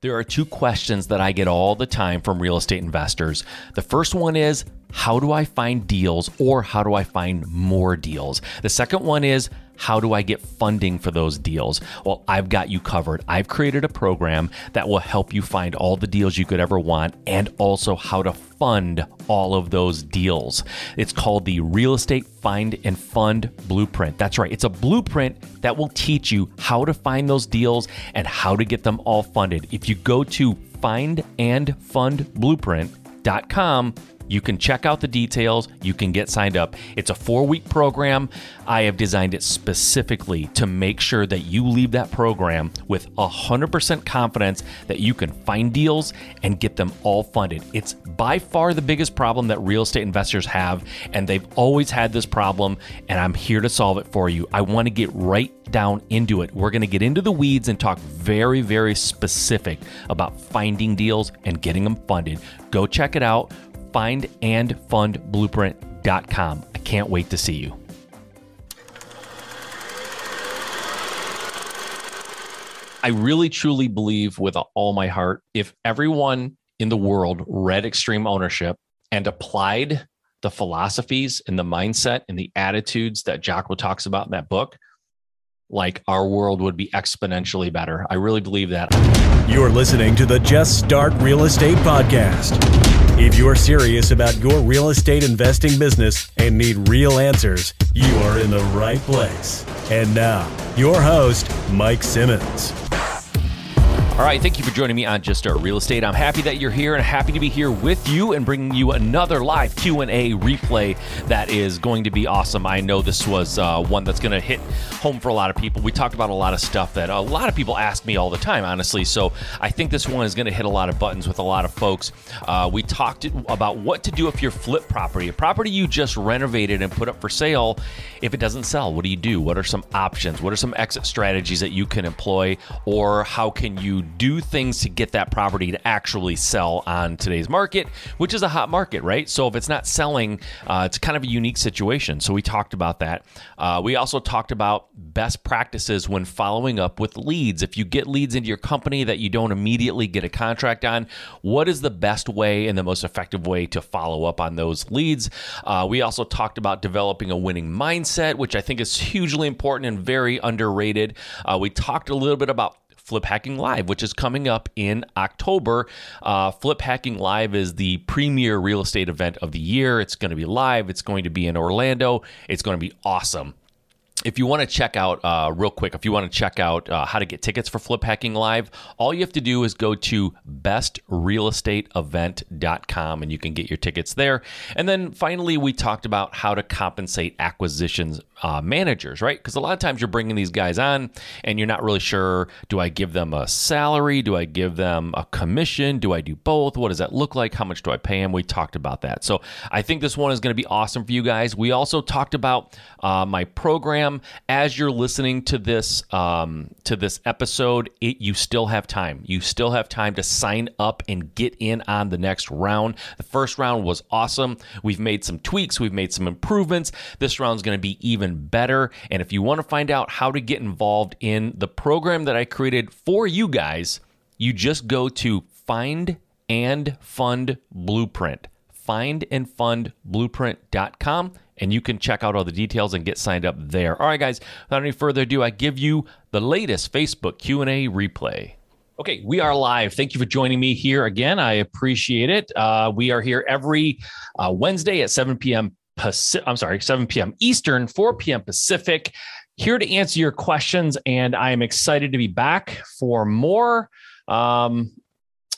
There are two questions that I get all the time from real estate investors. The first one is, how do I find deals or how do I find more deals? The second one is, how do I get funding for those deals? Well, I've got you covered. I've created a program that will help you find all the deals you could ever want and also how to fund all of those deals. It's called the Real Estate Find and Fund Blueprint. That's right, it's a blueprint that will teach you how to find those deals and how to get them all funded. If you go to findandfundblueprint.com, you can check out the details. You can get signed up. It's a four week program. I have designed it specifically to make sure that you leave that program with 100% confidence that you can find deals and get them all funded. It's by far the biggest problem that real estate investors have, and they've always had this problem, and I'm here to solve it for you. I want to get right down into it. We're going to get into the weeds and talk very, very specific about finding deals and getting them funded. Go check it out findandfundblueprint.com. I can't wait to see you. I really truly believe with all my heart if everyone in the world read Extreme Ownership and applied the philosophies and the mindset and the attitudes that Jocko talks about in that book, like our world would be exponentially better. I really believe that. You're listening to the Just Start Real Estate Podcast. If you're serious about your real estate investing business and need real answers, you are in the right place. And now, your host, Mike Simmons. All right, thank you for joining me on Just Start Real Estate. I'm happy that you're here and happy to be here with you and bringing you another live Q&A replay that is going to be awesome. I know this was uh, one that's going to hit home for a lot of people. We talked about a lot of stuff that a lot of people ask me all the time, honestly. So I think this one is going to hit a lot of buttons with a lot of folks. Uh, we talked about what to do if you're flip property, a property you just renovated and put up for sale. If it doesn't sell, what do you do? What are some options? What are some exit strategies that you can employ, or how can you do things to get that property to actually sell on today's market, which is a hot market, right? So if it's not selling, uh, it's kind of a unique situation. So we talked about that. Uh, we also talked about best practices when following up with leads. If you get leads into your company that you don't immediately get a contract on, what is the best way and the most effective way to follow up on those leads? Uh, we also talked about developing a winning mindset, which I think is hugely important and very underrated. Uh, we talked a little bit about Flip Hacking Live, which is coming up in October. Uh, Flip Hacking Live is the premier real estate event of the year. It's going to be live, it's going to be in Orlando. It's going to be awesome if you want to check out uh, real quick if you want to check out uh, how to get tickets for flip hacking live all you have to do is go to bestrealestateevent.com and you can get your tickets there. And then finally we talked about how to compensate acquisitions uh, managers right? Because a lot of times you're bringing these guys on and you're not really sure do i give them a salary? Do i give them a commission? Do i do both? What does that look like? How much do i pay them we talked about that. So i think this one is going to be awesome for you guys. We also talked about uh, my program As you're listening to this um, to this episode, it, you still have time. You still have time to sign up and get in on the next round. The first round was awesome. We've made some tweaks. We've made some improvements. This round is going to be even better. And if you want to find out how to get involved in the program that I created for you guys, you just go to Find and Fund Blueprint. find and fund Findandfundblueprint.com and you can check out all the details and get signed up there. All right, guys, without any further ado, I give you the latest Facebook Q&A replay. Okay, we are live. Thank you for joining me here again. I appreciate it. Uh, we are here every uh, Wednesday at 7 p.m. Pacific. I'm sorry, 7 p.m. Eastern, 4 p.m. Pacific. Here to answer your questions, and I am excited to be back for more. Um,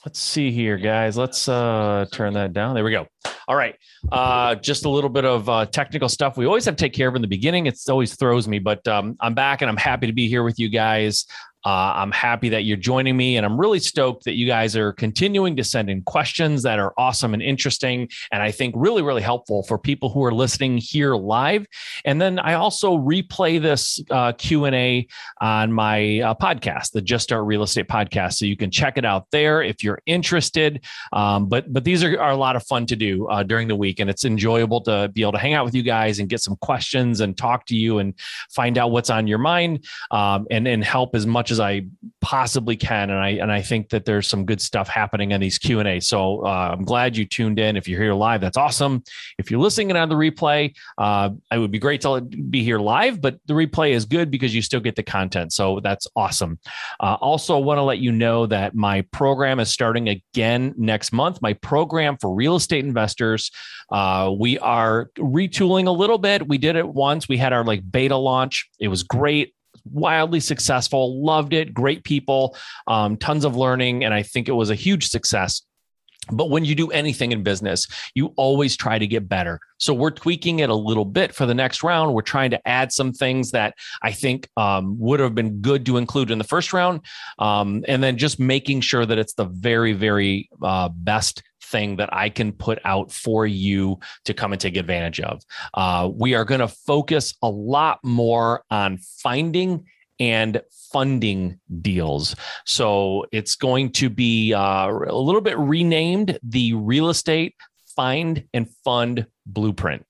let's see here, guys. Let's uh, turn that down. There we go. All right. Uh, just a little bit of uh, technical stuff. We always have to take care of in the beginning. It always throws me, but um, I'm back and I'm happy to be here with you guys. Uh, I'm happy that you're joining me, and I'm really stoked that you guys are continuing to send in questions that are awesome and interesting, and I think really, really helpful for people who are listening here live. And then I also replay this uh, Q and A on my uh, podcast, the Just Start Real Estate podcast, so you can check it out there if you're interested. Um, but but these are, are, a lot of fun to do uh, during the week, and it's enjoyable to be able to hang out with you guys and get some questions and talk to you and find out what's on your mind um, and and help as much much as I possibly can, and I and I think that there's some good stuff happening in these Q and A. So uh, I'm glad you tuned in. If you're here live, that's awesome. If you're listening on the replay, uh, it would be great to be here live, but the replay is good because you still get the content. So that's awesome. Uh, also, want to let you know that my program is starting again next month. My program for real estate investors. Uh, we are retooling a little bit. We did it once. We had our like beta launch. It was great wildly successful, loved it, great people, um, tons of learning. And I think it was a huge success. But when you do anything in business, you always try to get better. So we're tweaking it a little bit for the next round. We're trying to add some things that I think um, would have been good to include in the first round. Um, and then just making sure that it's the very, very uh, best thing that I can put out for you to come and take advantage of. Uh, we are going to focus a lot more on finding and funding deals. So it's going to be uh, a little bit renamed the real estate find and fund blueprint.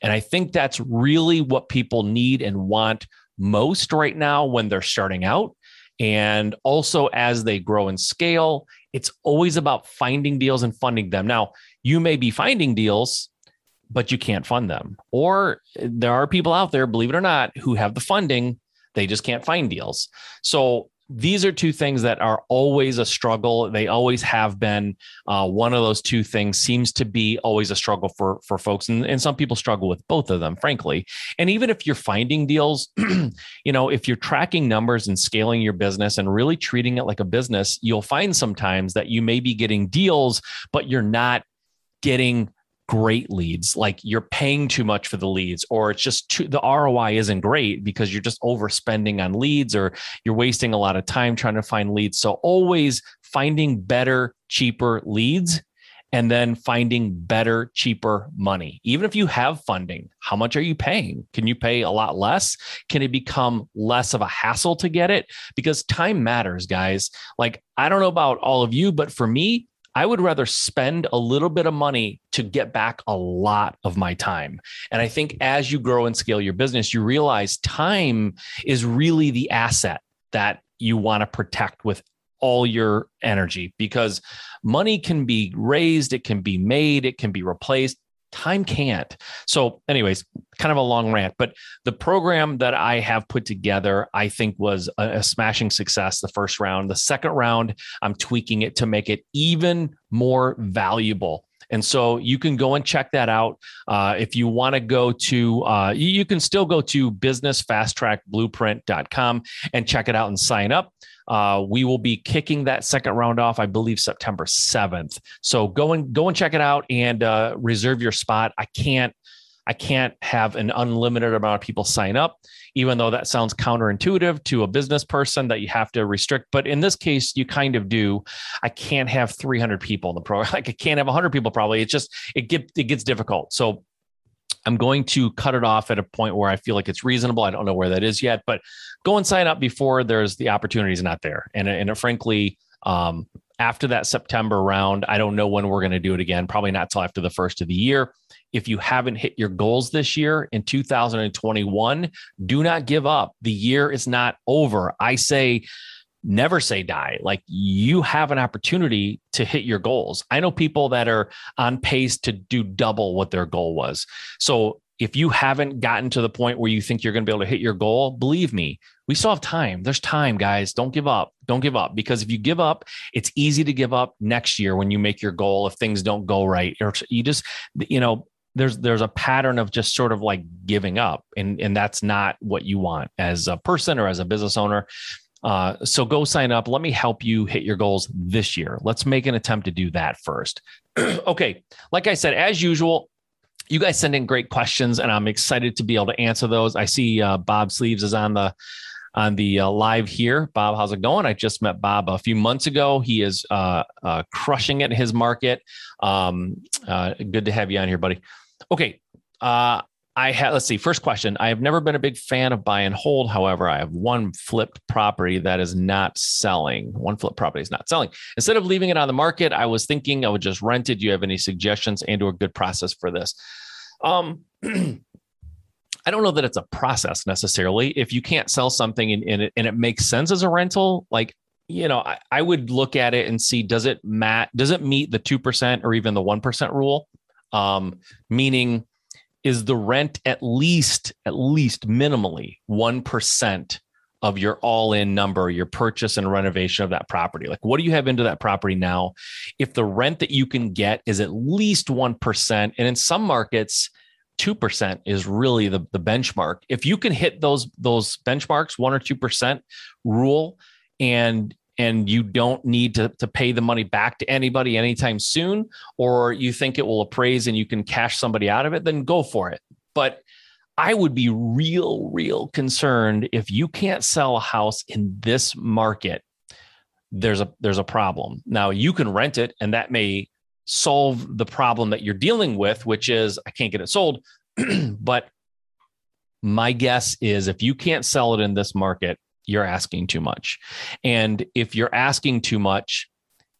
And I think that's really what people need and want most right now when they're starting out. And also as they grow and scale it's always about finding deals and funding them. Now, you may be finding deals, but you can't fund them. Or there are people out there, believe it or not, who have the funding, they just can't find deals. So these are two things that are always a struggle. They always have been. Uh, one of those two things seems to be always a struggle for for folks, and, and some people struggle with both of them, frankly. And even if you're finding deals, you know, if you're tracking numbers and scaling your business and really treating it like a business, you'll find sometimes that you may be getting deals, but you're not getting great leads like you're paying too much for the leads or it's just too, the ROI isn't great because you're just overspending on leads or you're wasting a lot of time trying to find leads. So always finding better cheaper leads and then finding better cheaper money. Even if you have funding how much are you paying? Can you pay a lot less? Can it become less of a hassle to get it? Because time matters guys. Like i don't know about all of you but for me I would rather spend a little bit of money to get back a lot of my time. And I think as you grow and scale your business, you realize time is really the asset that you want to protect with all your energy because money can be raised, it can be made, it can be replaced time can't. So, anyways, kind of a long rant, but the program that I have put together, I think was a, a, smashing success the first round. The second round, I'm tweaking it to make it even more valuable. And so you can go and check that out. Uh, if you want to go to, uh, you, you can still go to businessfasttrackblueprint.com and check it out and sign up. Uh, we will be kicking that second round off, I believe, September 7th. So go and go and check it out and uh, reserve your spot. I can't I can't have an unlimited amount of people sign up, even though that sounds counterintuitive to a business person that you have to restrict. But in this case, you kind of do. I can't have 300 people in the program. Like I can't have 100 people probably. It's just it get it gets difficult. So I'm going to cut it off at a point where I feel like it's reasonable. I don't know where that is yet, but go and sign up before there's the opportunities not there. And, and frankly, um, after that September round, I don't know when we're going to do it again. Probably not till after the first of the year. If you haven't hit your goals this year in 2021, do not give up. The year is not over. I say never say die. Like you have an opportunity to hit your goals. I know people that are on pace to do double what their goal was. So if you haven't gotten to the point where you think you're going to be able to hit your goal, believe me, we still have time. There's time, guys. Don't give up. Don't give up because if you give up, it's easy to give up next year when you make your goal if things don't go right or you just, you know, there's there's a pattern of just sort of like giving up and and that's not what you want as a person or as a business owner uh, so go sign up. Let me help you hit your goals this year. Let's make an attempt to do that first. okay. Like I said, as usual, you guys send in great questions, and I'm excited to be able to answer those. I see uh, Bob Sleeves is on the on the uh, live here. Bob, how's it going? I just met Bob a few months ago. He is uh, uh, crushing it in his market. Um, uh, good to have you on here, buddy. Okay. Uh, I have, let's see, first question. I have never been a big fan of buy and hold. However, I have one flipped property that is not selling. One flipped property is not selling. Instead of leaving it on the market, I was thinking I would just rent it. Do you have any suggestions and or good process for this? Um, I don't know that it's a process necessarily. If you can't sell something and, and, it, and it makes sense as a rental, like you know, I, I would look at it and see does it mat does it meet the two percent or even the one percent rule? Um, meaning, is the rent at least at least minimally one percent of your all-in number, your purchase and renovation of that property? Like, what do you have into that property now? If the rent that you can get is at least one percent, and in some markets 2% is really the, the benchmark. If you can hit those those benchmarks, 1 or 2% rule and and you don't need to, to pay the money back to anybody anytime soon, or you think it will appraise and you can cash somebody out of it, then go for it. But I would be real, real concerned if you can't sell a house in this market. There's a there's a problem. Now you can rent it, and that may solve the problem that you're dealing with, which is I can't get it sold. but my guess is if you can't sell it in this market, you're asking too much. And if you're asking too much,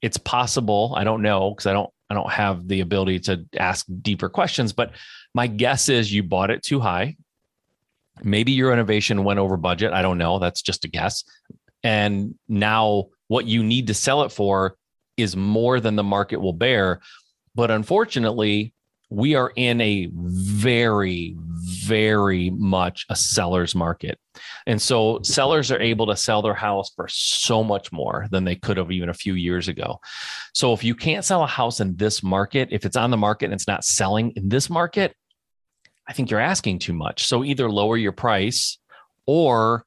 it's possible, I don't know because I don't I don't have the ability to ask deeper questions, but my guess is you bought it too high. Maybe your innovation went over budget, I don't know, that's just a guess. And now what you need to sell it for is more than the market will bear. But unfortunately, we are in a very, very much a seller's market. And so sellers are able to sell their house for so much more than they could have even a few years ago. So if you can't sell a house in this market, if it's on the market and it's not selling in this market, I think you're asking too much. So either lower your price or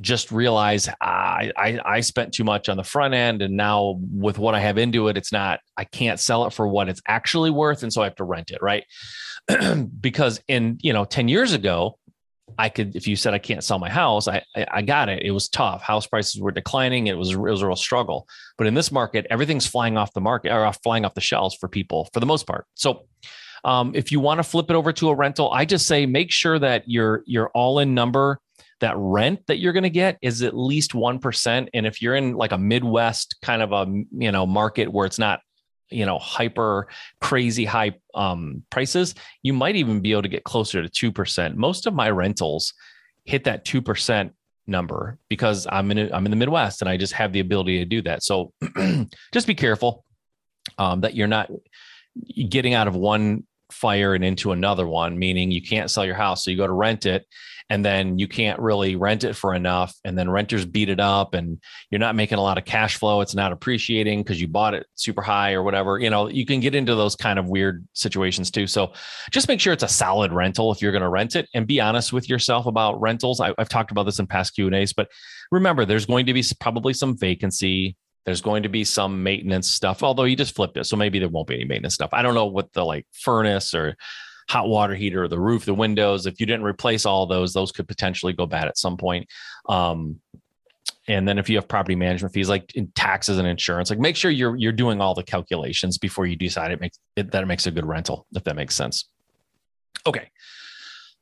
just realize I, I, I spent too much on the front end and now with what I have into it, it's not I can't sell it for what it's actually worth, and so I have to rent it, right? because in you know 10 years ago, I could if you said I can't sell my house, I, I, I got it. It was tough. House prices were declining. It was it was a real struggle. But in this market, everything's flying off the market or flying off the shelves for people for the most part. So um, if you want to flip it over to a rental, I just say make sure that your your all in number that rent that you're going to get is at least 1% and if you're in like a midwest kind of a you know market where it's not you know hyper crazy high um, prices you might even be able to get closer to 2% most of my rentals hit that 2% number because i'm in a, i'm in the midwest and i just have the ability to do that. So just be careful um, that you're not getting out of one fire and into another one meaning you can't sell your house. So you go to rent it and then you can't really rent it for enough and then renters beat it up and you're not making a lot of cash flow. It's not appreciating because you bought it super high or whatever. You know you can get into those kind of weird situations too. So just make sure it's a solid rental if you're going to rent it and be honest with yourself about rentals. I, have talked about this in past q and a's but remember there's going to be probably some vacancy there's going to be some maintenance stuff although you just flipped it so maybe there won't be any maintenance stuff i don't know what the like furnace or hot water heater, or the roof, the windows. If you didn't replace all those, those could potentially go bad at some point. Um, and then if you have property management fees like in taxes and insurance, like make sure you're you're doing all the calculations before you decide it makes it, that it makes a good rental, if that makes sense. Okay.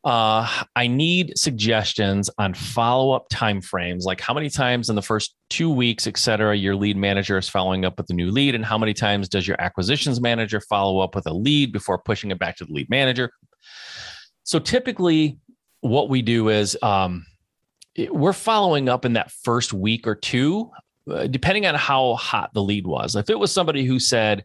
Uh, I need suggestions on follow up timeframes, like how many times in the first two weeks, et cetera, your lead manager is following up with a new lead, and how many times does your acquisitions manager follow up with a lead before pushing it back to the lead manager? So typically, what we do is um, we're following up in that first week or two, uh, depending on how hot the lead was. If it was somebody who said,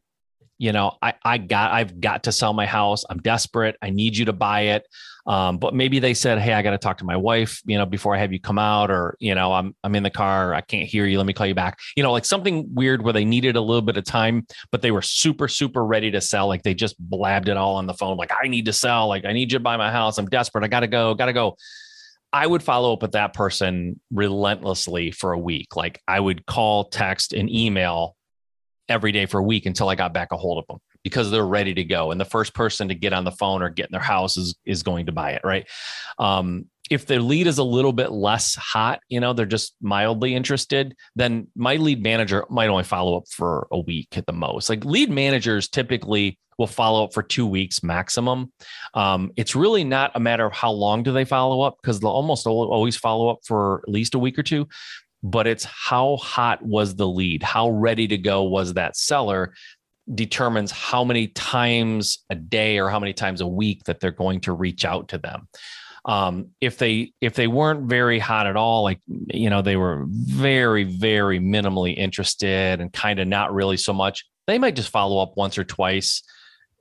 you know, I, I got, I've got to sell my house. I'm desperate. I need you to buy it. Um, but maybe they said, Hey, I got to talk to my wife, you know, before I have you come out, or, you know, I'm, I'm in the car. I can't hear you. Let me call you back. You know, like something weird where they needed a little bit of time, but they were super, super ready to sell. Like they just blabbed it all on the phone. Like, I need to sell. Like, I need you to buy my house. I'm desperate. I got to go, got to go. I would follow up with that person relentlessly for a week. Like I would call, text, and email every day for a week until I got back a hold of them because they're ready to go. And the first person to get on the phone or get in their house is, is going to buy it. Right. Um, if their lead is a little bit less hot, you know, they're just mildly interested, then my lead manager might only follow up for a week at the most. Like lead managers typically will follow up for two weeks maximum. Um, it's really not a matter of how long do they follow up because they'll almost always follow up for at least a week or two but it's how hot was the lead? How ready to go was that seller determines how many times a day or how many times a week that they're going to reach out to them. Um, if they if they weren't very hot at all, like you know they were very very minimally interested and kind of not really so much, they might just follow up once or twice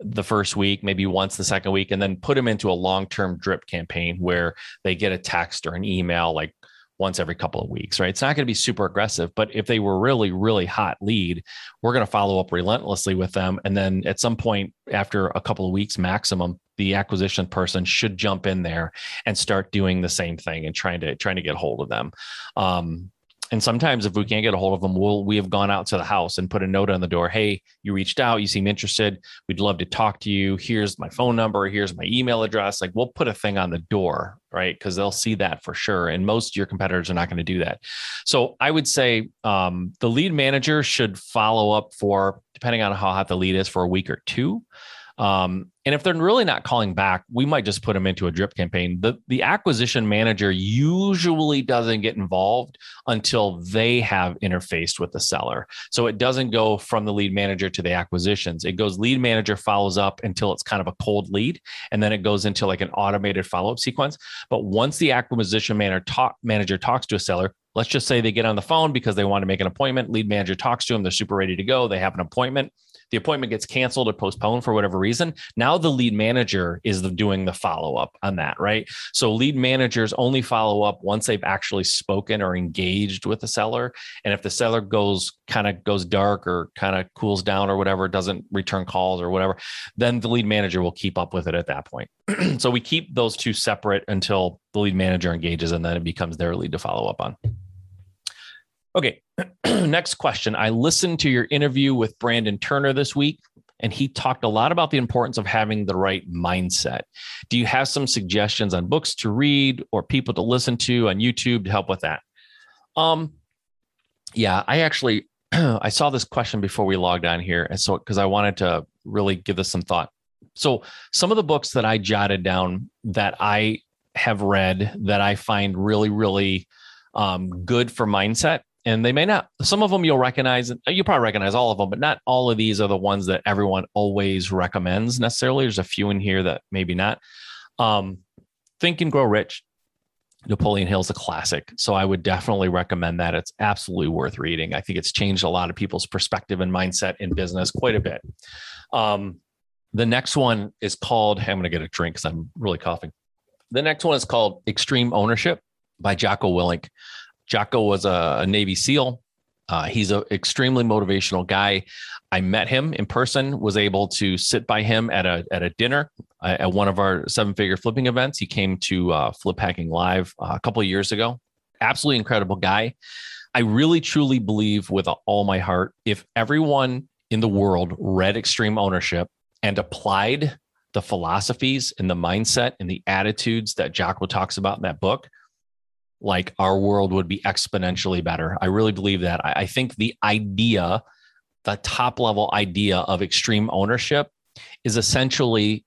the first week, maybe once the second week, and then put them into a long term drip campaign where they get a text or an email like once every couple of weeks, right? It's not going to be super aggressive, but if they were really, really hot lead, we're going to follow up relentlessly with them. And then at some point after a couple of weeks maximum, the acquisition person should jump in there and start doing the same thing and trying to trying to get hold of them. Um, and sometimes if we can't get a hold of them we'll we have gone out to the house and put a note on the door. Hey you reached out you seem interested. We'd love to talk to you. Here's my phone number. Here's my email address. Like we'll put a thing on the door right? Because they'll see that for sure. And most of your competitors are not going to do that. So i would say um, the lead manager should follow up for depending on how hot the lead is for a week or two um, and if they're really not calling back, we might just put them into a drip campaign. The the acquisition manager usually doesn't get involved until they have interfaced with the seller. So it doesn't go from the lead manager to the acquisitions. It goes lead manager follows up until it's kind of a cold lead, and then it goes into like an automated follow up sequence. But once the acquisition manager talk, manager talks to a seller, let's just say they get on the phone because they want to make an appointment. Lead manager talks to them. They're super ready to go. They have an appointment the appointment gets canceled or postponed for whatever reason. Now the lead manager is the, doing the follow up on that, right? So lead managers only follow up once they've actually spoken or engaged with the seller. And if the seller goes kind of goes dark or kind of cools down or whatever, doesn't return calls or whatever, then the lead manager will keep up with it at that point. so we keep those two separate until the lead manager engages and then it becomes their lead to follow up on. Okay, next question. I listened to your interview with Brandon Turner this week, and he talked a lot about the importance of having the right mindset. Do you have some suggestions on books to read or people to listen to on YouTube to help with that? Um, yeah, I actually I saw this question before we logged on here, and so because I wanted to really give this some thought. So some of the books that I jotted down that I have read that I find really, really um, good for mindset and they may not. Some of them you'll recognize you probably recognize all of them but not all of these are the ones that everyone always recommends necessarily. There's a few in here that maybe not. Um, think and grow rich napoleon hill's a classic so i would definitely recommend that. It's absolutely worth reading. I think it's changed a lot of people's perspective and mindset in business quite a bit. Um, the next one is called i'm going to get a drink because i'm really coughing. The next one is called extreme ownership by jocko willink Jocko was a, a Navy SEAL. Uh, he's an extremely motivational guy. I met him in person. Was able to sit by him at a at a dinner uh, at one of our seven figure flipping events. He came to uh, Flip Hacking Live uh, a couple years ago. Absolutely incredible guy. I really truly believe with all my heart, if everyone in the world read Extreme Ownership and applied the philosophies and the mindset and the attitudes that Jocko talks about in that book, like our world would be exponentially better. I really believe that. I, I think the idea, the top level idea of extreme ownership is essentially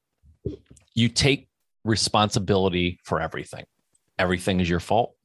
you take responsibility for everything. Everything is your fault.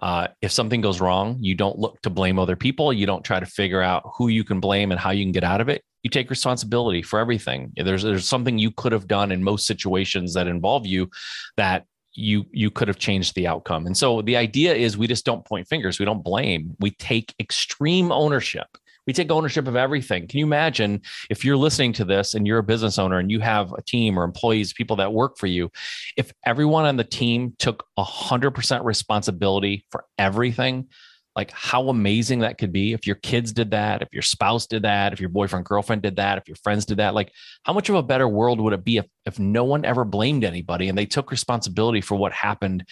Uh, if something goes wrong, you don't look to blame other people. You don't try to figure out who you can blame and how you can get out of it. You take responsibility for everything. There's there's something you could have done in most situations that involve you that you you could have changed the outcome. And so the idea is we just don't point fingers, we don't blame. We take extreme ownership. We take ownership of everything. Can you imagine if you're listening to this and you're a business owner and you have a team or employees, people that work for you, if everyone on the team took 100% responsibility for everything, like how amazing that could be if your kids did that, if your spouse did that, if your boyfriend, girlfriend did that, if your friends did that. Like, how much of a better world would it be if, if no one ever blamed anybody and they took responsibility for what happened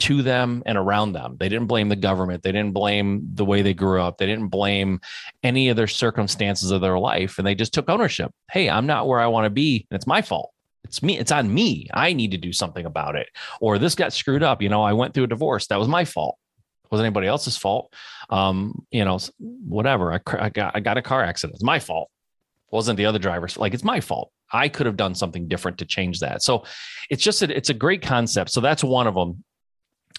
to them and around them? They didn't blame the government. They didn't blame the way they grew up. They didn't blame any of their circumstances of their life. And they just took ownership. Hey, I'm not where I want to be. And it's my fault it's me it's on me i need to do something about it or this got screwed up you know i went through a divorce that was my fault wasn't anybody else's fault. Um, you know, whatever. I, I got I got a car accident. It's my fault. It wasn't the other driver's like it's my fault. I could have done something different to change that. So it's just a, it's a great concept. So that's one of them.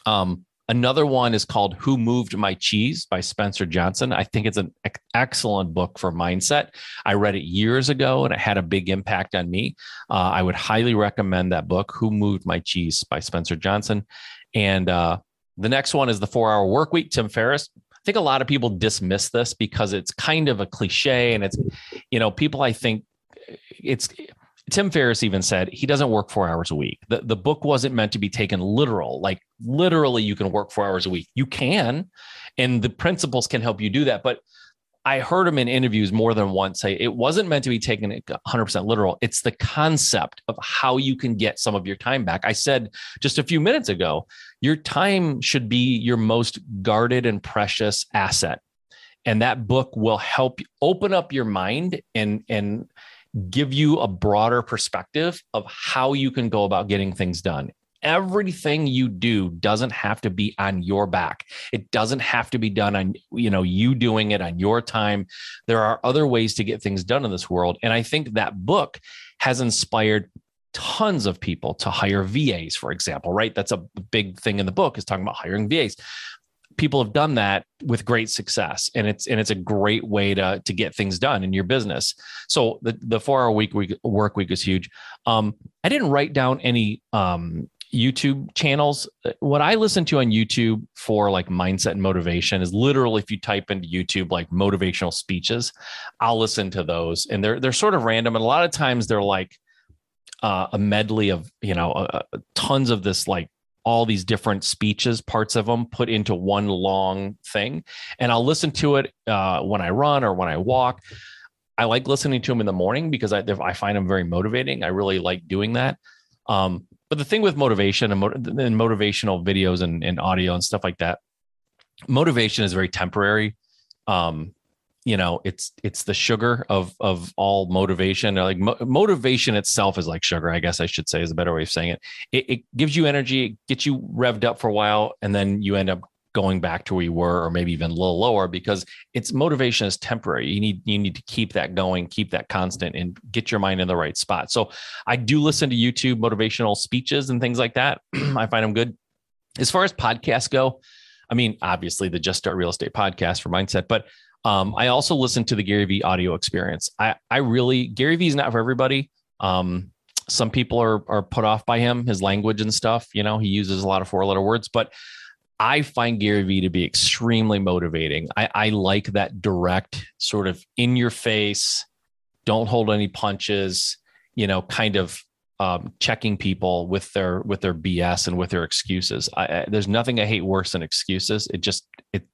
Um, Another one is called Who Moved My Cheese by Spencer Johnson. I think it's an excellent book for mindset. I read it years ago and it had a big impact on me. Uh, I would highly recommend that book, Who Moved My Cheese by Spencer Johnson. And uh, the next one is The Four Hour Work Week, Tim Ferriss. I think a lot of people dismiss this because it's kind of a cliche and it's, you know, people I think it's Tim Ferriss even said he doesn't work four hours a week. The, the book wasn't meant to be taken literal. Like literally, you can work four hours a week. You can, and the principles can help you do that. But I heard him in interviews more than once say it wasn't meant to be taken 100% literal. It's the concept of how you can get some of your time back. I said just a few minutes ago, your time should be your most guarded and precious asset. And that book will help open up your mind and and give you a broader perspective of how you can go about getting things done. Everything you do doesn't have to be on your back. It doesn't have to be done on, you know, you doing it on your time. There are other ways to get things done in this world. And I think that book has inspired tons of people to hire VAs, for example, right? That's a big thing in the book is talking about hiring VAs people have done that with great success and it's and it's a great way to to get things done in your business so the the four hour week, week work week is huge um i didn't write down any um YouTube channels. What I listen to on YouTube for like mindset and motivation is literally if you type into YouTube like motivational speeches, I'll listen to those, and they're they're sort of random, and a lot of times they're like uh, a medley of you know uh, tons of this like all these different speeches, parts of them put into one long thing. And I'll listen to it uh, when I run or when I walk. I like listening to them in the morning because I, I find them very motivating. I really like doing that. Um, but the thing with motivation and, and motivational videos and, and, audio and stuff like that, motivation is very temporary. Um, you know it's it's the sugar of of all motivation like mo- motivation itself is like sugar i guess i should say is a better way of saying it. it it gives you energy it gets you revved up for a while and then you end up going back to where you were or maybe even a little lower because its motivation is temporary you need you need to keep that going keep that constant and get your mind in the right spot so i do listen to youtube motivational speeches and things like that i find them good as far as podcasts go i mean obviously the just start real estate podcast for mindset but um, I also listen to the Gary Vee audio experience. I, I really, Gary Vee is not for everybody. Um, some people are, are put off by him, his language and stuff. You know, he uses a lot of four letter words, but I find Gary Vee to be extremely motivating. I, I like that direct, sort of in your face, don't hold any punches, you know, kind of um, checking people with their with their BS and with their excuses. I, I, there's nothing I hate worse than excuses. It just it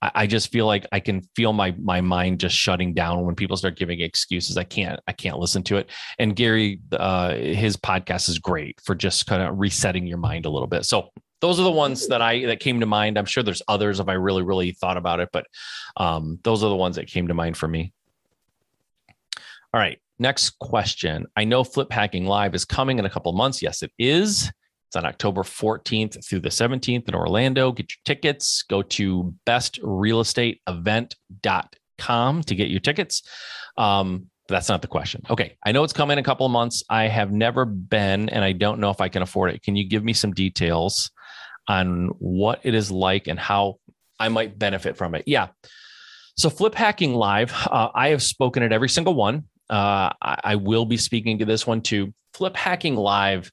I just feel like I can feel my my mind just shutting down when people start giving excuses. I can't I can't listen to it. And Gary, uh, his podcast is great for just kind of resetting your mind a little bit. So those are the ones that I that came to mind. I'm sure there's others if I really really thought about it, but um, those are the ones that came to mind for me. All right, next question. I know Flip Hacking Live is coming in a couple months. Yes, it is. It's on October 14th through the 17th in Orlando. Get your tickets. Go to bestrealestateevent.com to get your tickets. Um, that's not the question. Okay. I know it's coming in a couple of months. I have never been and I don't know if I can afford it. Can you give me some details on what it is like and how I might benefit from it? Yeah. So, Flip Hacking Live, uh, I have spoken at every single one. Uh, I, I will be speaking to this one too. Flip Hacking Live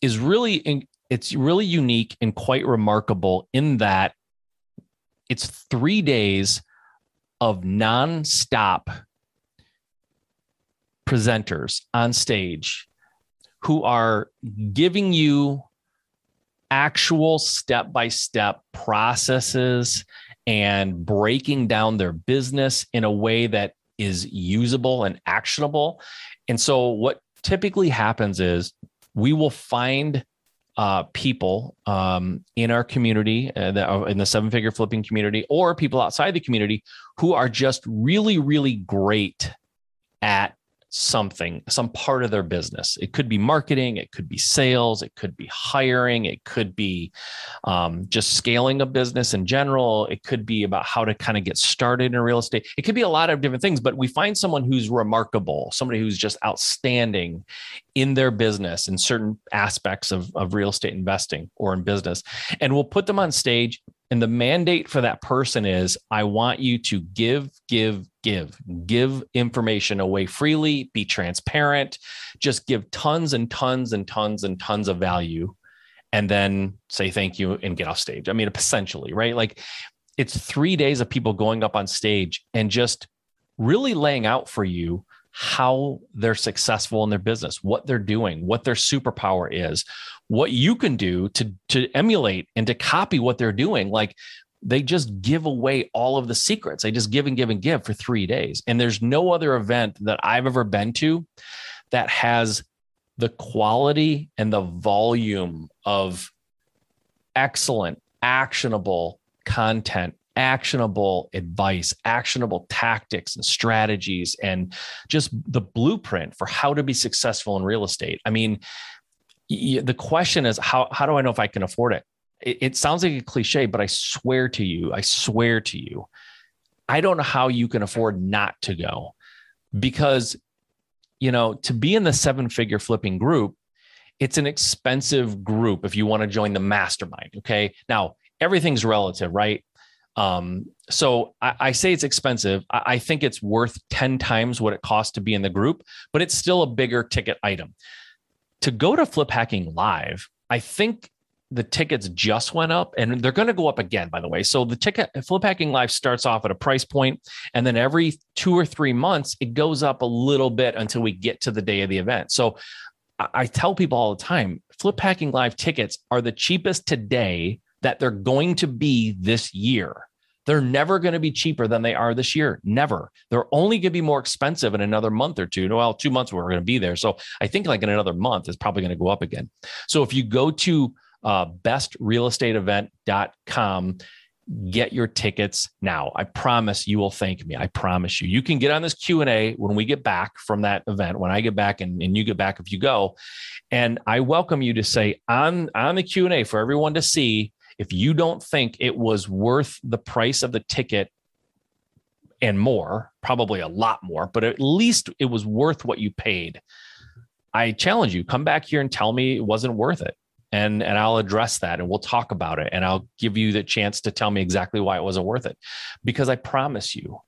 is really it's really unique and quite remarkable in that it's three days of nonstop presenters on stage who are giving you actual step by step processes and breaking down their business in a way that is usable and actionable. And so, what typically happens is we will find uh, people um, in our community, uh, are in the seven figure flipping community, or people outside the community who are just really, really great at something, some part of their business. It could be marketing, it could be sales, it could be hiring, it could be um, just scaling a business in general. It could be about how to kind of get started in real estate. It could be a lot of different things, but we find someone who's remarkable, somebody who's just outstanding in their business in certain aspects of, of real estate investing or in business. And we'll put them on stage and the mandate for that person is I want you to give, give, give, give information away freely, be transparent, just give tons and tons and tons and tons of value, and then say thank you and get off stage. I mean, essentially, right? Like it's three days of people going up on stage and just really laying out for you how they're successful in their business, what they're doing, what their superpower is, what you can do to to emulate and to copy what they're doing. Like they just give away all of the secrets. They just give and give and give for 3 days. And there's no other event that I've ever been to that has the quality and the volume of excellent actionable content actionable advice, actionable tactics and strategies, and just the blueprint for how to be successful in real estate. I mean, the question is how how do I know if I can afford it? it? It sounds like a cliche, but I swear to you, I swear to you, I don't know how you can afford not to go because you know to be in the seven figure flipping group it's an expensive group if you want to join the mastermind okay now everything's relative right um, so I, I, say it's expensive. I, I think it's worth 10 times what it costs to be in the group, but it's still a bigger ticket item to go to Flip Hacking Live, I think the tickets just went up and they're going to go up again, by the way. So the ticket Flip Hacking Live starts off at a price point, and then every two or three months, it goes up a little bit until we get to the day of the event. So I tell people all the time Flip Hacking Live tickets are the cheapest today that they're going to be this year. They're never going to be cheaper than they are this year. Never. They're only going to be more expensive in another month or two. Well, two months we're going to be there. So I think like in another month is probably going to go up again. So if you go to uh, bestrealestateevent.com, get your tickets now. I promise you will thank me. I promise you. You can get on this Q&A when we get back from that event, when I get back and, and you get back if you go. And I welcome you to say on, on the Q&A for everyone to see, if you don't think it was worth the price of the ticket and more, probably a lot more, but at least it was worth what you paid. I challenge you, come back here and tell me it wasn't worth it. And, and I'll address that and we'll talk about it. And I'll give you the chance to tell me exactly why it wasn't worth it. Because I promise you,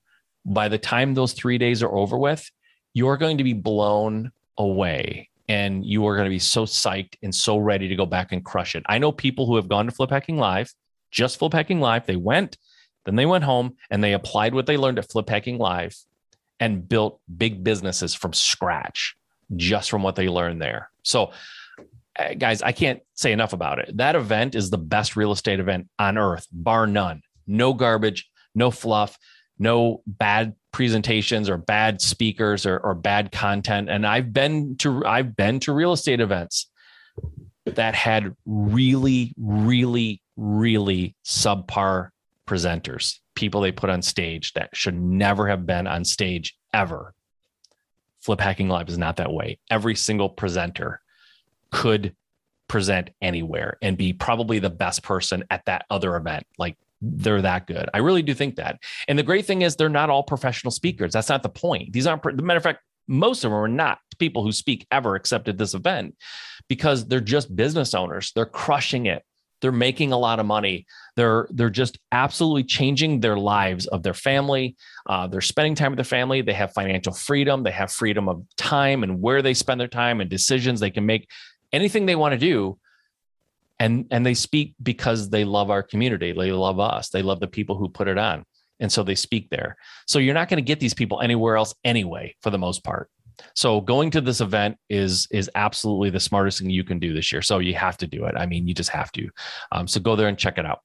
by the time those three days are over with, you're going to be blown away and you are going to be so psyched and so ready to go back and crush it. I know people who have gone to Flip Hacking Live, just Flip Hacking Live. They went, then they went home and they applied what they learned at Flip Hacking Live and built big businesses from scratch just from what they learned there. So, eh, guys, I can't say enough about it. That event is the best real estate event on earth, bar none. No garbage, no fluff, no bad presentations or bad speakers or, or bad content. And I've been to I've been to real estate events that had really, really, really subpar presenters, people they put on stage that should never have been on stage ever. Flip Hacking Live is not that way. Every single presenter could present anywhere and be probably the best person at that other event. Like they're that good. I really do think that. And the great thing is they're not all professional speakers. That's not the point. These aren't, the matter of fact, most of them are not people who speak ever except at this event because they're just business owners. They're crushing it. They're making a lot of money. They're they're just absolutely changing their lives of their family. Uh, they're spending time with their family. They have financial freedom. They have freedom of time and where they spend their time and decisions. They can make anything they want to do and and they speak because they love our community. They love us. They love the people who put it on. And so they speak there. So you're not going to get these people anywhere else anyway for the most part. So going to this event is is absolutely the smartest thing you can do this year. So you have to do it. I mean you just have to. Um, so go there and check it out.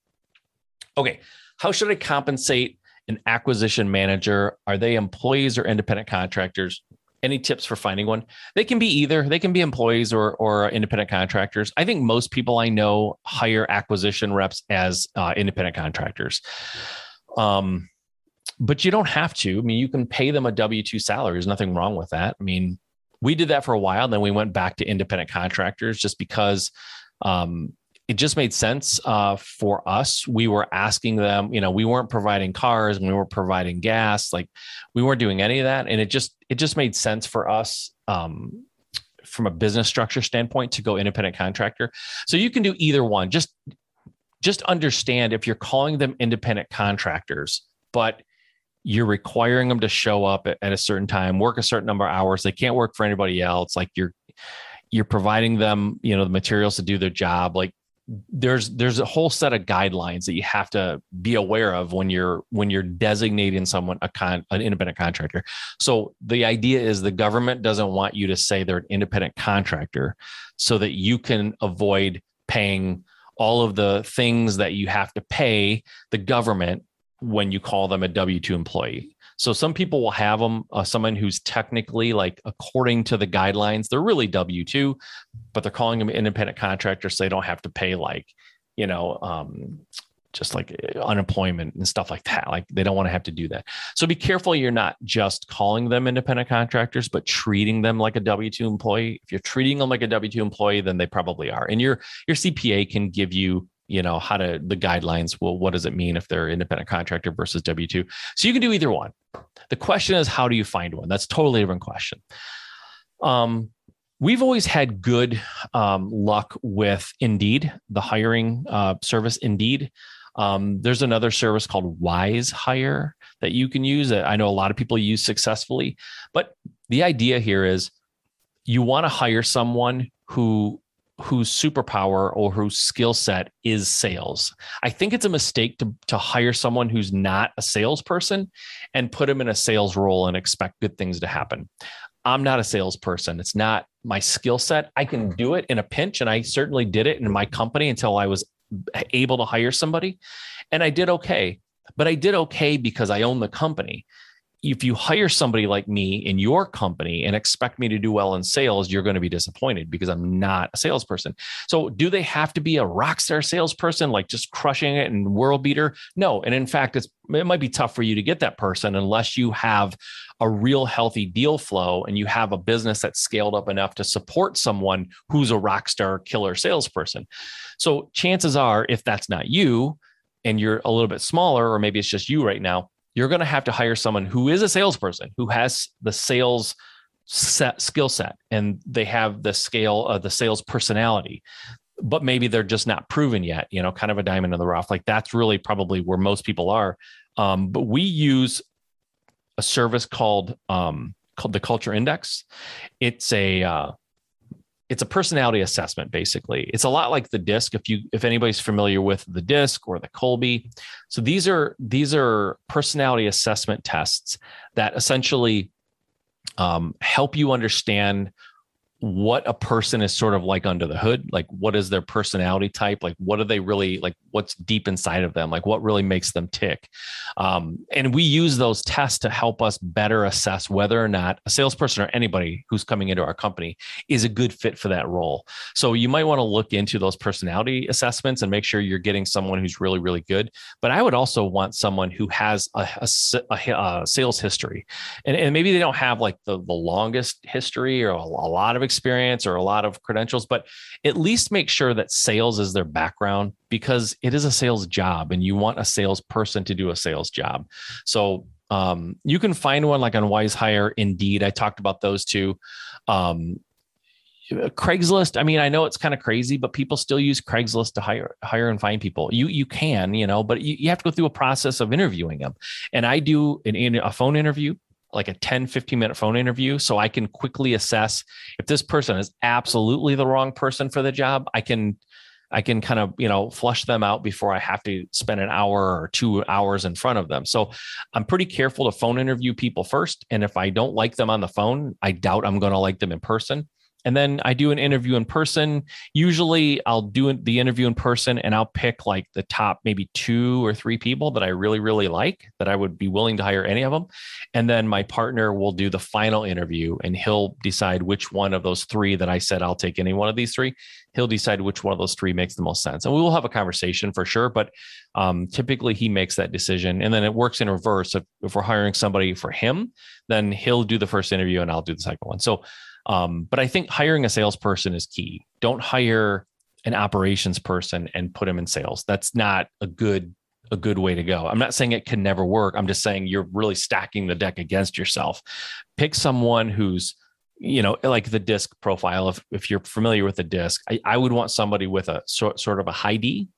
Okay how should i compensate an acquisition manager? Are they employees or independent contractors any tips for finding one? They can be either. They can be employees or or independent contractors. I think most people I know hire acquisition reps as uh, independent contractors. Um, but you don't have to. I mean, you can pay them a W 2 salary. There's nothing wrong with that. I mean, we did that for a while. and Then we went back to independent contractors just because um, it just made sense uh, for us. We were asking them, you know, we weren't providing cars and we weren't providing gas, like we weren't doing any of that, and it just it just made sense for us um, from a business structure standpoint to go independent contractor. So you can do either one. Just just understand if you're calling them independent contractors, but you're requiring them to show up at, at a certain time, work a certain number of hours. They can't work for anybody else. Like you're you're providing them, you know, the materials to do their job. Like there's there's a whole set of guidelines that you have to be aware of when you're when you're designating someone a con an independent contractor. So the idea is the government doesn't want you to say they're an independent contractor so that you can avoid paying all of the things that you have to pay the government when you call them a W2 employee. So some people will have them, uh, someone who's technically like according to the guidelines, they're really W 2, but they're calling them independent contractors so they don't have to pay like, you know, um, just like unemployment and stuff like that. Like they don't want to have to do that. So be careful you're not just calling them independent contractors, but treating them like a W 2 employee. If you're treating them like a W 2 employee, then they probably are. And your your CPA can give you you know how to the guidelines well what does it mean if they're independent contractor versus w2 so you can do either one. The question is how do you find one? That's totally different question. Um, we've always had good um, luck with indeed the hiring uh, service indeed. Um, there's another service called WizeHire that you can use that i know a lot of people use successfully. But the idea here is you want to hire someone who whose superpower or whose skill set is sales. I think it's a mistake to, to hire someone who's not a salesperson and put them in a sales role and expect good things to happen. I'm not a salesperson. It's not my skill set. I can do it in a pinch, and I certainly did it in my company until I was able to hire somebody. And I did okay. But I did okay because I own the company if you hire somebody like me in your company and expect me to do well in sales, you're going to be disappointed because I'm not a salesperson. So, do they have to be a rock star salesperson, like just crushing it and world beater? No. And in fact, it's it might be tough for you to get that person unless you have a real healthy deal flow and you have a business that's scaled up enough to support someone who's a rock star killer salesperson. So, chances are, if that's not you, and you're a little bit smaller, or maybe it's just you right now, you're going to have to hire someone who is a salesperson who has the sales set skill set and they have the scale of the sales personality. But maybe they're just not proven yet you know kind of a diamond in the rough. Like that's really probably where most people are. Um, but we use a service called um, called the culture index. It's a uh, it's a personality assessment basically. It's a lot like the disc if you if anybody's familiar with the disc or the Kolbe so these are these are personality assessment tests that essentially um, help you understand what a person is sort of like under the hood like what is their personality type? Like what are they really like what's deep inside of them? Like what really makes them tick? Um, and we use those tests to help us better assess whether or not a salesperson or anybody who's coming into our company is a good fit for that role. So you might want to look into those personality assessments and make sure you're getting someone who's really really good. But i would also want someone who has a, a, a, sales history. And, and maybe they don't have like the, the longest history or a, a lot of experience or a lot of credentials, but at least make sure that sales is their background because it is a sales job and you want a salesperson to do a sales job. So um, you can find one like on WizeHire, Indeed. I talked about those two. Um, Craigslist. I mean, I know it's kind of crazy, but people still use Craigslist to hire hire and find people. You you can, you know, but you, you have to go through a process of interviewing them. And I do an, a phone interview like a 10 15 minute phone interview so i can quickly assess if this person is absolutely the wrong person for the job i can i can kind of you know flush them out before i have to spend an hour or two hours in front of them. So i'm pretty careful to phone interview people first and if i don't like them on the phone i doubt i'm going to like them in person and then I do an interview in person. Usually I'll do the interview in person and I'll pick like the top maybe two or three people that I really, really like that I would be willing to hire any of them. And then my partner will do the final interview and he'll decide which one of those three that I said I'll take any one of these three. He'll decide which one of those three makes the most sense. And we will have a conversation for sure. But um, typically he makes that decision. And then it works in reverse. If, if we're hiring somebody for him, then he'll do the first interview and I'll do the second one. So um, but I think hiring a salesperson is key. Don't hire an operations person and put them in sales. That's not a good a good way to go. I'm not saying it can never work. I'm just saying you're really stacking the deck against yourself. Pick someone who's you know like the disc profile if, if you're familiar with the disc I, I would want somebody with a sort, sort of a high d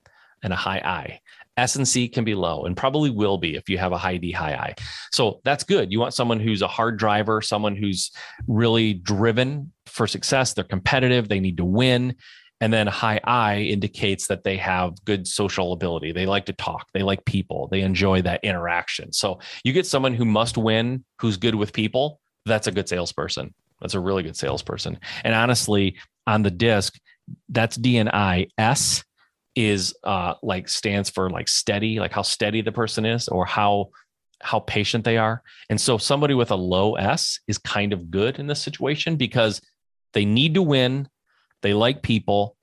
and a high i S&C can be low and probably will be if you have a high D, high I. So that's good. You want someone who's a hard driver, someone who's really driven for success. They're competitive, they need to win. And then high I indicates that they have good social ability. They like to talk, they like people, they enjoy that interaction. So you get someone who must win, who's good with people. That's a good salesperson. That's a really good salesperson. And honestly, on the disc, that's D and I. S is uh, like stands for like steady, like how steady the person is or how how patient they are. And so somebody with a low S is kind of good in this situation because they need to win, they like people,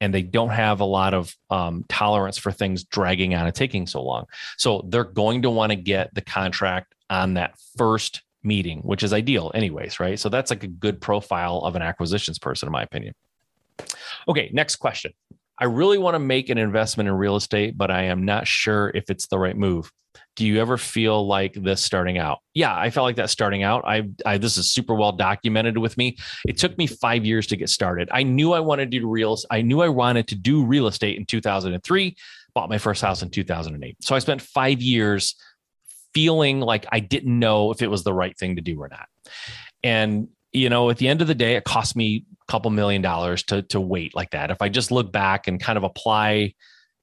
and they don't have a lot of um, tolerance for things dragging on and taking so long. So they're going to want to get the contract on that first meeting, which is ideal, anyways, right? So that's like a good profile of an acquisitions person, in my opinion. Okay, next question. I really want to make an investment in real estate, but I am not sure if it's the right move. Do you ever feel like this starting out? Yeah, I felt like that starting out. I, I this is super well documented with me. It took me five years to get started. I knew I wanted to do real. I knew I wanted to do real estate in 2003. Bought my first house in 2008. So I spent five years feeling like I didn't know if it was the right thing to do or not. And you know, at the end of the day, it cost me couple million dollars to to wait like that. If I just look back and kind of apply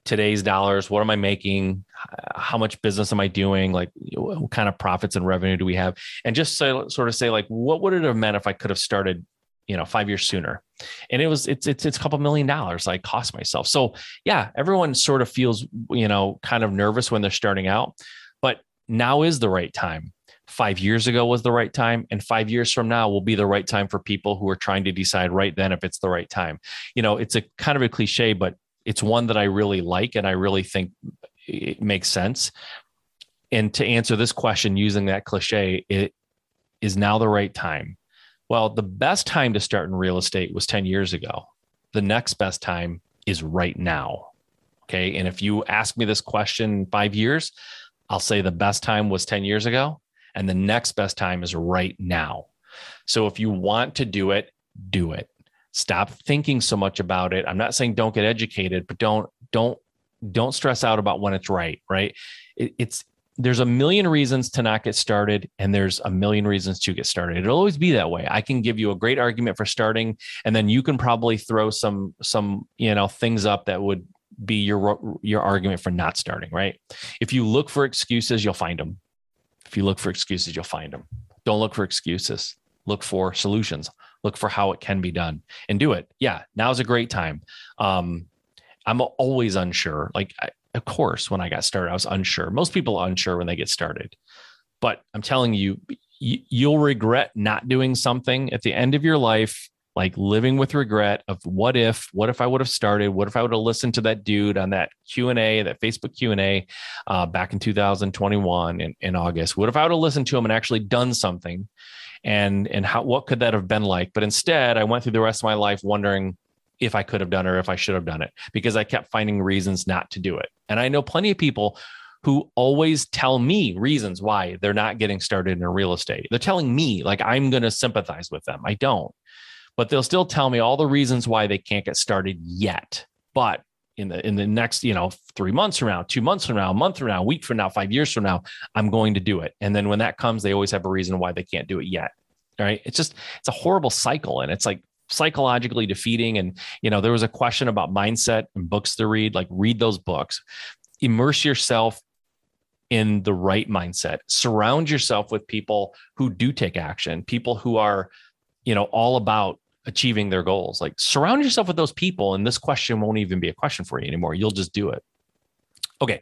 today's dollars, what am I making? How much business am I doing? Like, what kind of profits and revenue do we have? And just so, sort of say, like, what would it have meant if I could have started, you know, five years sooner? And it was, it's, it's, it's a couple million dollars I cost myself. So yeah, everyone sort of feels, you know, kind of nervous when they're starting out, but now is the right time five years ago was the right time and five years from now will be the right time for people who are trying to decide right then if it's the right time. You know it's a kind of a cliche but it's one that i really like and i really think it makes sense. And to answer this question using that cliche it is now the right time. Well the best time to start in real estate was 10 years ago. The next best time is right now okay? And if you ask me this question five years i'll say the best time was 10 years ago and the next best time is right now. So if you want to do it, do it. Stop thinking so much about it. I'm not saying don't get educated, but don't don't don't stress out about when it's right, right? It, it's there's a million reasons to not get started and there's a million reasons to get started it'll always be that way i can give you a great argument for starting and then you can probably throw some some you know things up that would be your your argument for not starting right if you look for excuses you'll find them if you look for excuses, you'll find them. Don't look for excuses. Look for solutions. Look for how it can be done and do it. Yeah, now's a great time. Um, I'm always unsure. Like, I, of course, when I got started, I was unsure. Most people are unsure when they get started. But I'm telling you, you'll regret not doing something at the end of your life like living with regret of what if what if i would have started what if i would have listened to that dude on that q&a that facebook q&a uh, back in 2021 in, in august. What if i would have listened to him and actually done something? And and how what could that have been like? But instead i went through the rest of my life wondering if i could have done it or if i should have done it because i kept finding reasons not to do it. And i know plenty of people who always tell me reasons why they're not getting started in real estate. They're telling me like I'm going to sympathize with them. I don't but they'll still tell me all the reasons why they can't get started yet. But in the in the next, you know, three months from now, two months from now, a month from now, a week from now, five years from now, I'm going to do it. And then when that comes, they always have a reason why they can't do it yet. All right. It's just it's a horrible cycle. And it's like psychologically defeating. And you know, there was a question about mindset and books to read. Like read those books. Immerse yourself in the right mindset. Surround yourself with people who do take action, people who are, you know, all about achieving their goals. Like surround yourself with those people, and this question won't even be a question for you anymore. You'll just do it. Okay.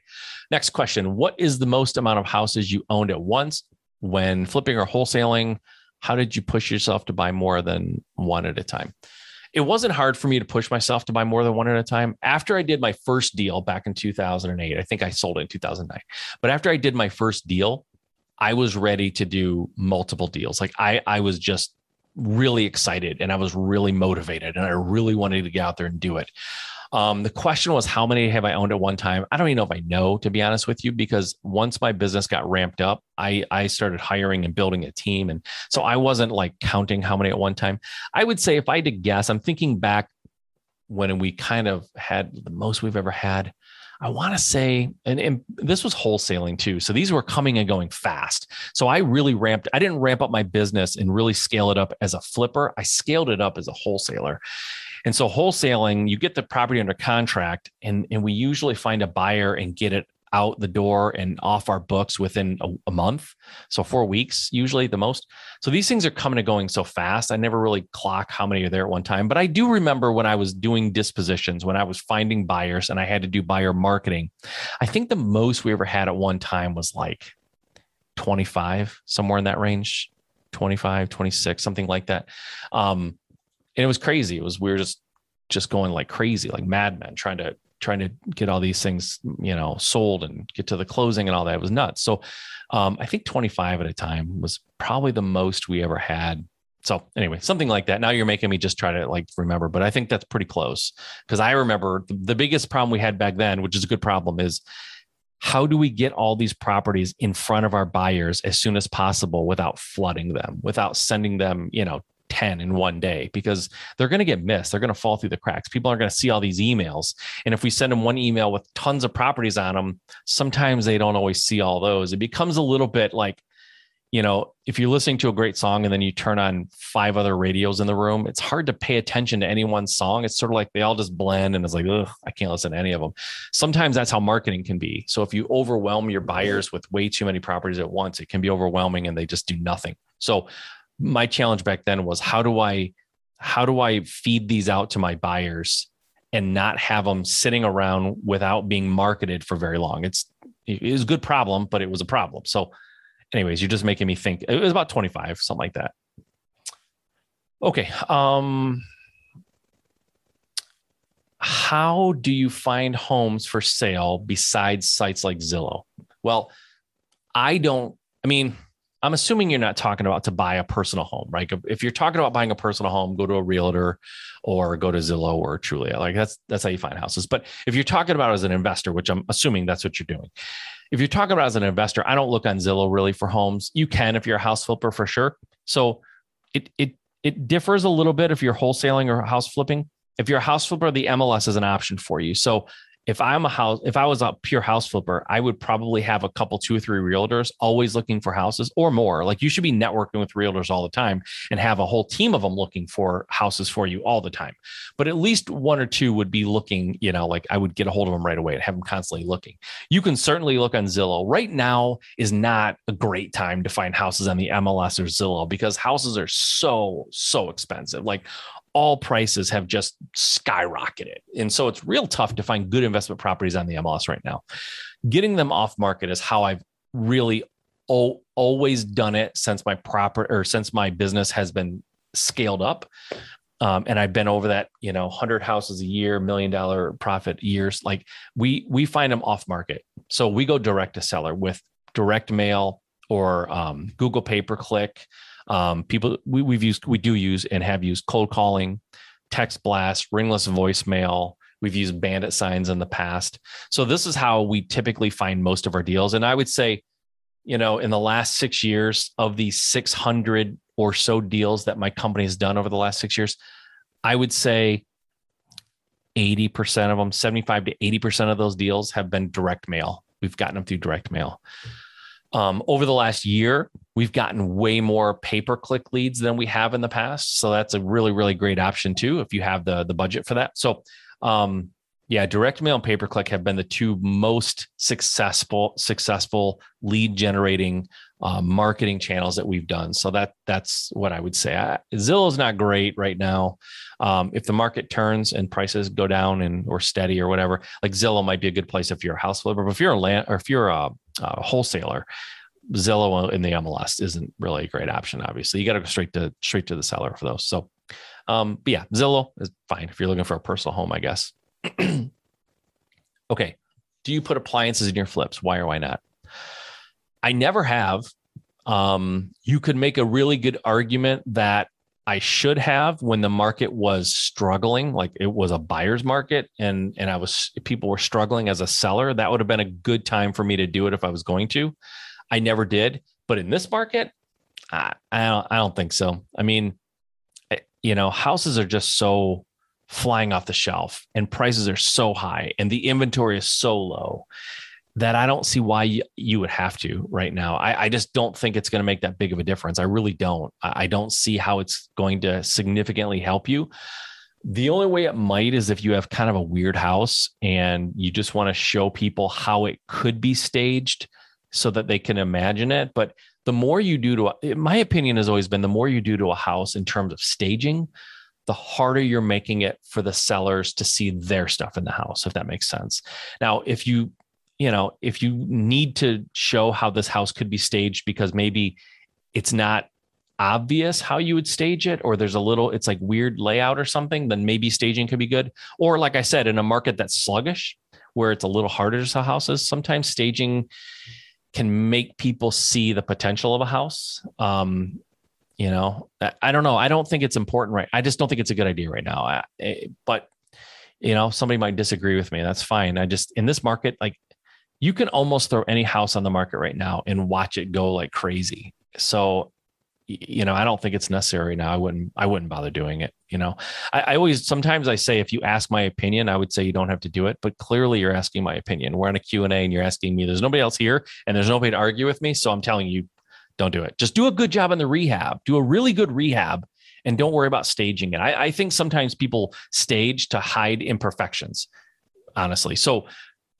Next question. What is the most amount of houses you owned at once when flipping or wholesaling? How did you push yourself to buy more than one at a time? It wasn't hard for me to push myself to buy more than one at a time. After I did my first deal back in 2008, I think I sold it in 2009. But after I did my first deal, I was ready to do multiple deals. Like I, I was just really excited and I was really motivated and I really wanted to get out there and do it. Um, the question was, how many have I owned at one time? I don't even know if I know, to be honest with you, because once my business got ramped up, I, I started hiring and building a team. And so I wasn't like counting how many at one time. I would say if I had to guess, I'm thinking back when we kind of had the most we've ever had. I want to say, and, and, this was wholesaling too. So these were coming and going fast. So I really ramped, I didn't ramp up my business and really scale it up as a flipper. I scaled it up as a wholesaler. And so wholesaling, you get the property under contract and, and we usually find a buyer and get it out the door and off our books within a, a, month. So four weeks, usually the most. So these things are coming and going so fast. I never really clock how many are there at one time. But I do remember when I was doing dispositions, when I was finding buyers and I had to do buyer marketing. I think the most we ever had at one time was like 25, somewhere in that range, 25, 26, something like that. Um, and it was crazy. It was we were just just going like crazy, like madmen, trying to trying to get all these things, you know, sold and get to the closing and all that. It was nuts. So um, I think 25 at a time was probably the most we ever had. So anyway, something like that. Now you're making me just try to like remember, but I think that's pretty close because I remember the, the biggest problem we had back then, which is a good problem, is how do we get all these properties in front of our buyers as soon as possible without flooding them, without sending them, you know, 10 in one day because they're going to get missed. They're going to fall through the cracks. People aren't going to see all these emails. And if we send them one email with tons of properties on them, sometimes they don't always see all those. It becomes a little bit like, you know, if you're listening to a great song and then you turn on five other radios in the room, it's hard to pay attention to any one song. It's sort of like they all just blend and it's like, ugh, I can't listen to any of them. Sometimes that's how marketing can be. So if you overwhelm your buyers with way too many properties at once, it can be overwhelming and they just do nothing. So my challenge back then was how do I how do I feed these out to my buyers and not have them sitting around without being marketed for very long? It's it was a good problem, but it was a problem. So, anyways, you're just making me think. It was about 25, something like that. Okay. Um, how do you find homes for sale besides sites like Zillow? Well, I don't. I mean I'm assuming you're not talking about to buy a personal home, right? If you're talking about buying a personal home, go to a realtor or go to Zillow or Trulia. Like that's that's how you find houses. But if you're talking about as an investor, which I'm assuming that's what you're doing. If you're talking about as an investor, I don't look on Zillow really for homes. You can if you're a house flipper for sure. So it it it differs a little bit if you're wholesaling or house flipping. If you're a house flipper, the MLS is an option for you. So if I'm a house, if I was a pure house flipper, I would probably have a couple, two or three realtors always looking for houses or more. Like you should be networking with realtors all the time and have a whole team of them looking for houses for you all the time. But at least one or two would be looking, you know, like I would get a hold of them right away and have them constantly looking. You can certainly look on Zillow. Right now is not a great time to find houses on the MLS or Zillow because houses are so, so expensive. Like all prices have just skyrocketed. And so it's real tough to find good investment properties on the MLS right now. Getting them off market is how I've really o- always done it since my proper or since my business has been scaled up. Um, and I've been over that, you know, hundred houses a year, million dollar profit years. Like we we find them off market, so we go direct to seller with direct mail or um, Google pay per click um, people we, we've used, we do use and have used cold calling, text blast, ringless voicemail. We've used bandit signs in the past. So this is how we typically find most of our deals. And I would say, you know, in the last six years of these 600 or so deals that my company has done over the last six years, I would say 80% of them, 75 to 80% of those deals have been direct mail. We've gotten them through direct mail. Um, over the last year, we've gotten way more pay per click leads than we have in the past. So that's a really, really great option too if you have the the budget for that. So, um, Yeah, direct mail and pay per click have been the two most successful successful lead generating uh, marketing channels that we've done. So that that's what I would say. Zillow is not great right now. Um, if the market turns and prices go down and or steady or whatever, like Zillow might be a good place if you're a house flipper. But if you're a land or if you're a, a wholesaler, Zillow in the MLS isn't really a great option. Obviously, you got to go straight to straight to the seller for those. So, um, but yeah, Zillow is fine if you're looking for a personal home, I guess. okay. Do you put appliances in your flips? Why or why not? I never have. Um, you could make a really good argument that I should have when the market was struggling, like it was a buyer's market and and I was people were struggling as a seller. That would have been a good time for me to do it if I was going to. I never did, but in this market, I, I don't I don't think so. I mean, you know, houses are just so flying off the shelf and prices are so high and the inventory is so low that I don't see why you, would have to right now. I, I just don't think it's going to make that big of a difference. I really don't. I don't see how it's going to significantly help you. The only way it might is if you have kind of a weird house and you just want to show people how it could be staged so that they can imagine it. But the more you do to, my opinion has always been the more you do to a house in terms of staging, the harder you're making it for the sellers to see their stuff in the house, if that makes sense. Now, if you, you know, if you need to show how this house could be staged because maybe it's not obvious how you would stage it, or there's a little, it's like weird layout or something, then maybe staging could be good. Or, like I said, in a market that's sluggish, where it's a little harder to sell houses, sometimes staging can make people see the potential of a house. Um, you know i don't know. I don't think it's important right i just don't think it's a good idea right now. I, but you know somebody might disagree with me. That's fine. I just in this market like you can almost throw any house on the market right now and watch it go like crazy. So you know i don't think it's necessary now. I wouldn't i wouldn't bother doing it you know. I, I, always sometimes i say if you ask my opinion i would say you don't have to do it but clearly you're asking my opinion. We're on a q&a and you're asking me. There's nobody else here and there's nobody to argue with me. So i'm telling you don't do it. Just do a good job in the rehab. Do a really good rehab and don't worry about staging it. I, I think sometimes people stage to hide imperfections, honestly. So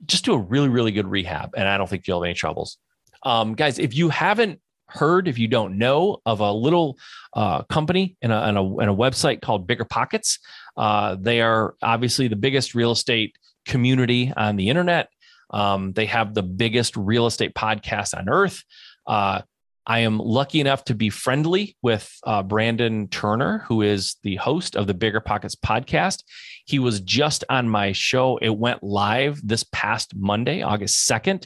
just do a really, really good rehab. And I don't think you'll have any troubles. Um, guys, if you haven't heard, if you don't know of a little uh, company and a, and, a, and a, website called Bigger Pockets, uh, they are obviously the biggest real estate community on the internet. Um, they have the biggest real estate podcast on earth. Uh, I am lucky enough to be friendly with uh, Brandon Turner, who is the host of the Bigger Pockets podcast. He was just on my show. It went live this past Monday, August 2nd.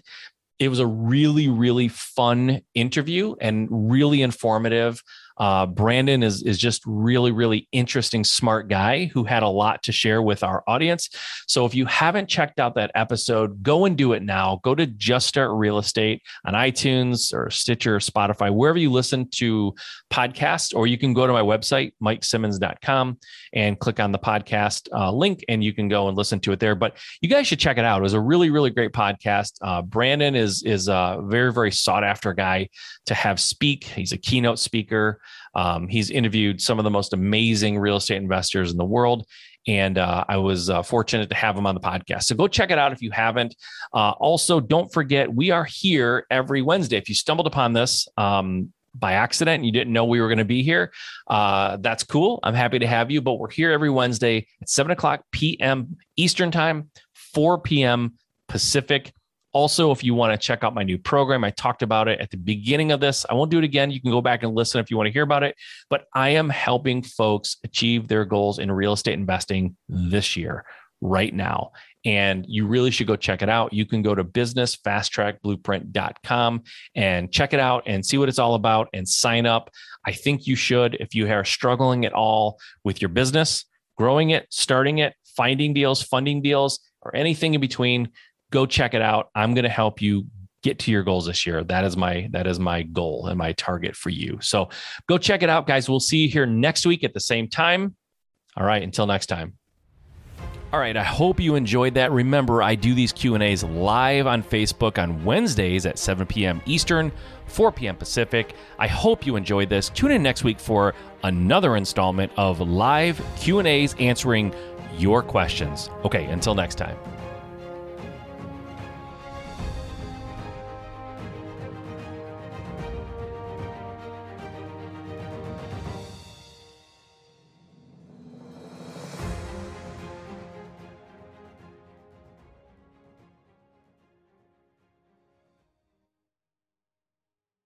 It was a really, really fun interview and really informative. Uh, Brandon is is just really really interesting, smart guy who had a lot to share with our audience. So if you haven't checked out that episode, go and do it now. Go to Just Start Real Estate on iTunes or Stitcher, or Spotify, wherever you listen to podcasts, or you can go to my website mikesimmons.com and click on the podcast uh, link, and you can go and listen to it there. But you guys should check it out. It was a really really great podcast. Uh, Brandon is is a very very sought after guy to have speak. He's a keynote speaker. Um, he's interviewed some of the most amazing real estate investors in the world. And uh, I was uh, fortunate to have him on the podcast. So go check it out if you haven't. Uh, also, don't forget, we are here every Wednesday. If you stumbled upon this, um, by accident and you didn't know we were going to be here, uh, that's cool. I'm happy to have you. But we're here every Wednesday at 7 o'clock p.m. Eastern Time, 4 p.m. Pacific. Also, if you want to check out my new program, I talked about it at the beginning of this. I won't do it again. You can go back and listen if you want to hear about it. But I am helping folks achieve their goals in real estate investing this year, right now. And you really should go check it out. You can go to businessfasttrackblueprint.com and check it out and see what it's all about and sign up. I think you should if you are struggling at all with your business, growing it, starting it, finding deals, funding deals, or anything in between go check it out. I'm going to help you get to your goals this year. That is my that is my goal and my target for you. So go check it out, guys. We'll see you here next week at the same time. All right, until next time. All right, I hope you enjoyed that. Remember, I do these Q&As live on Facebook on Wednesdays at 7 p.m. Eastern, 4 p.m. Pacific. I hope you enjoyed this. Tune in next week for another installment of live Q&As answering your questions. Okay, until next time.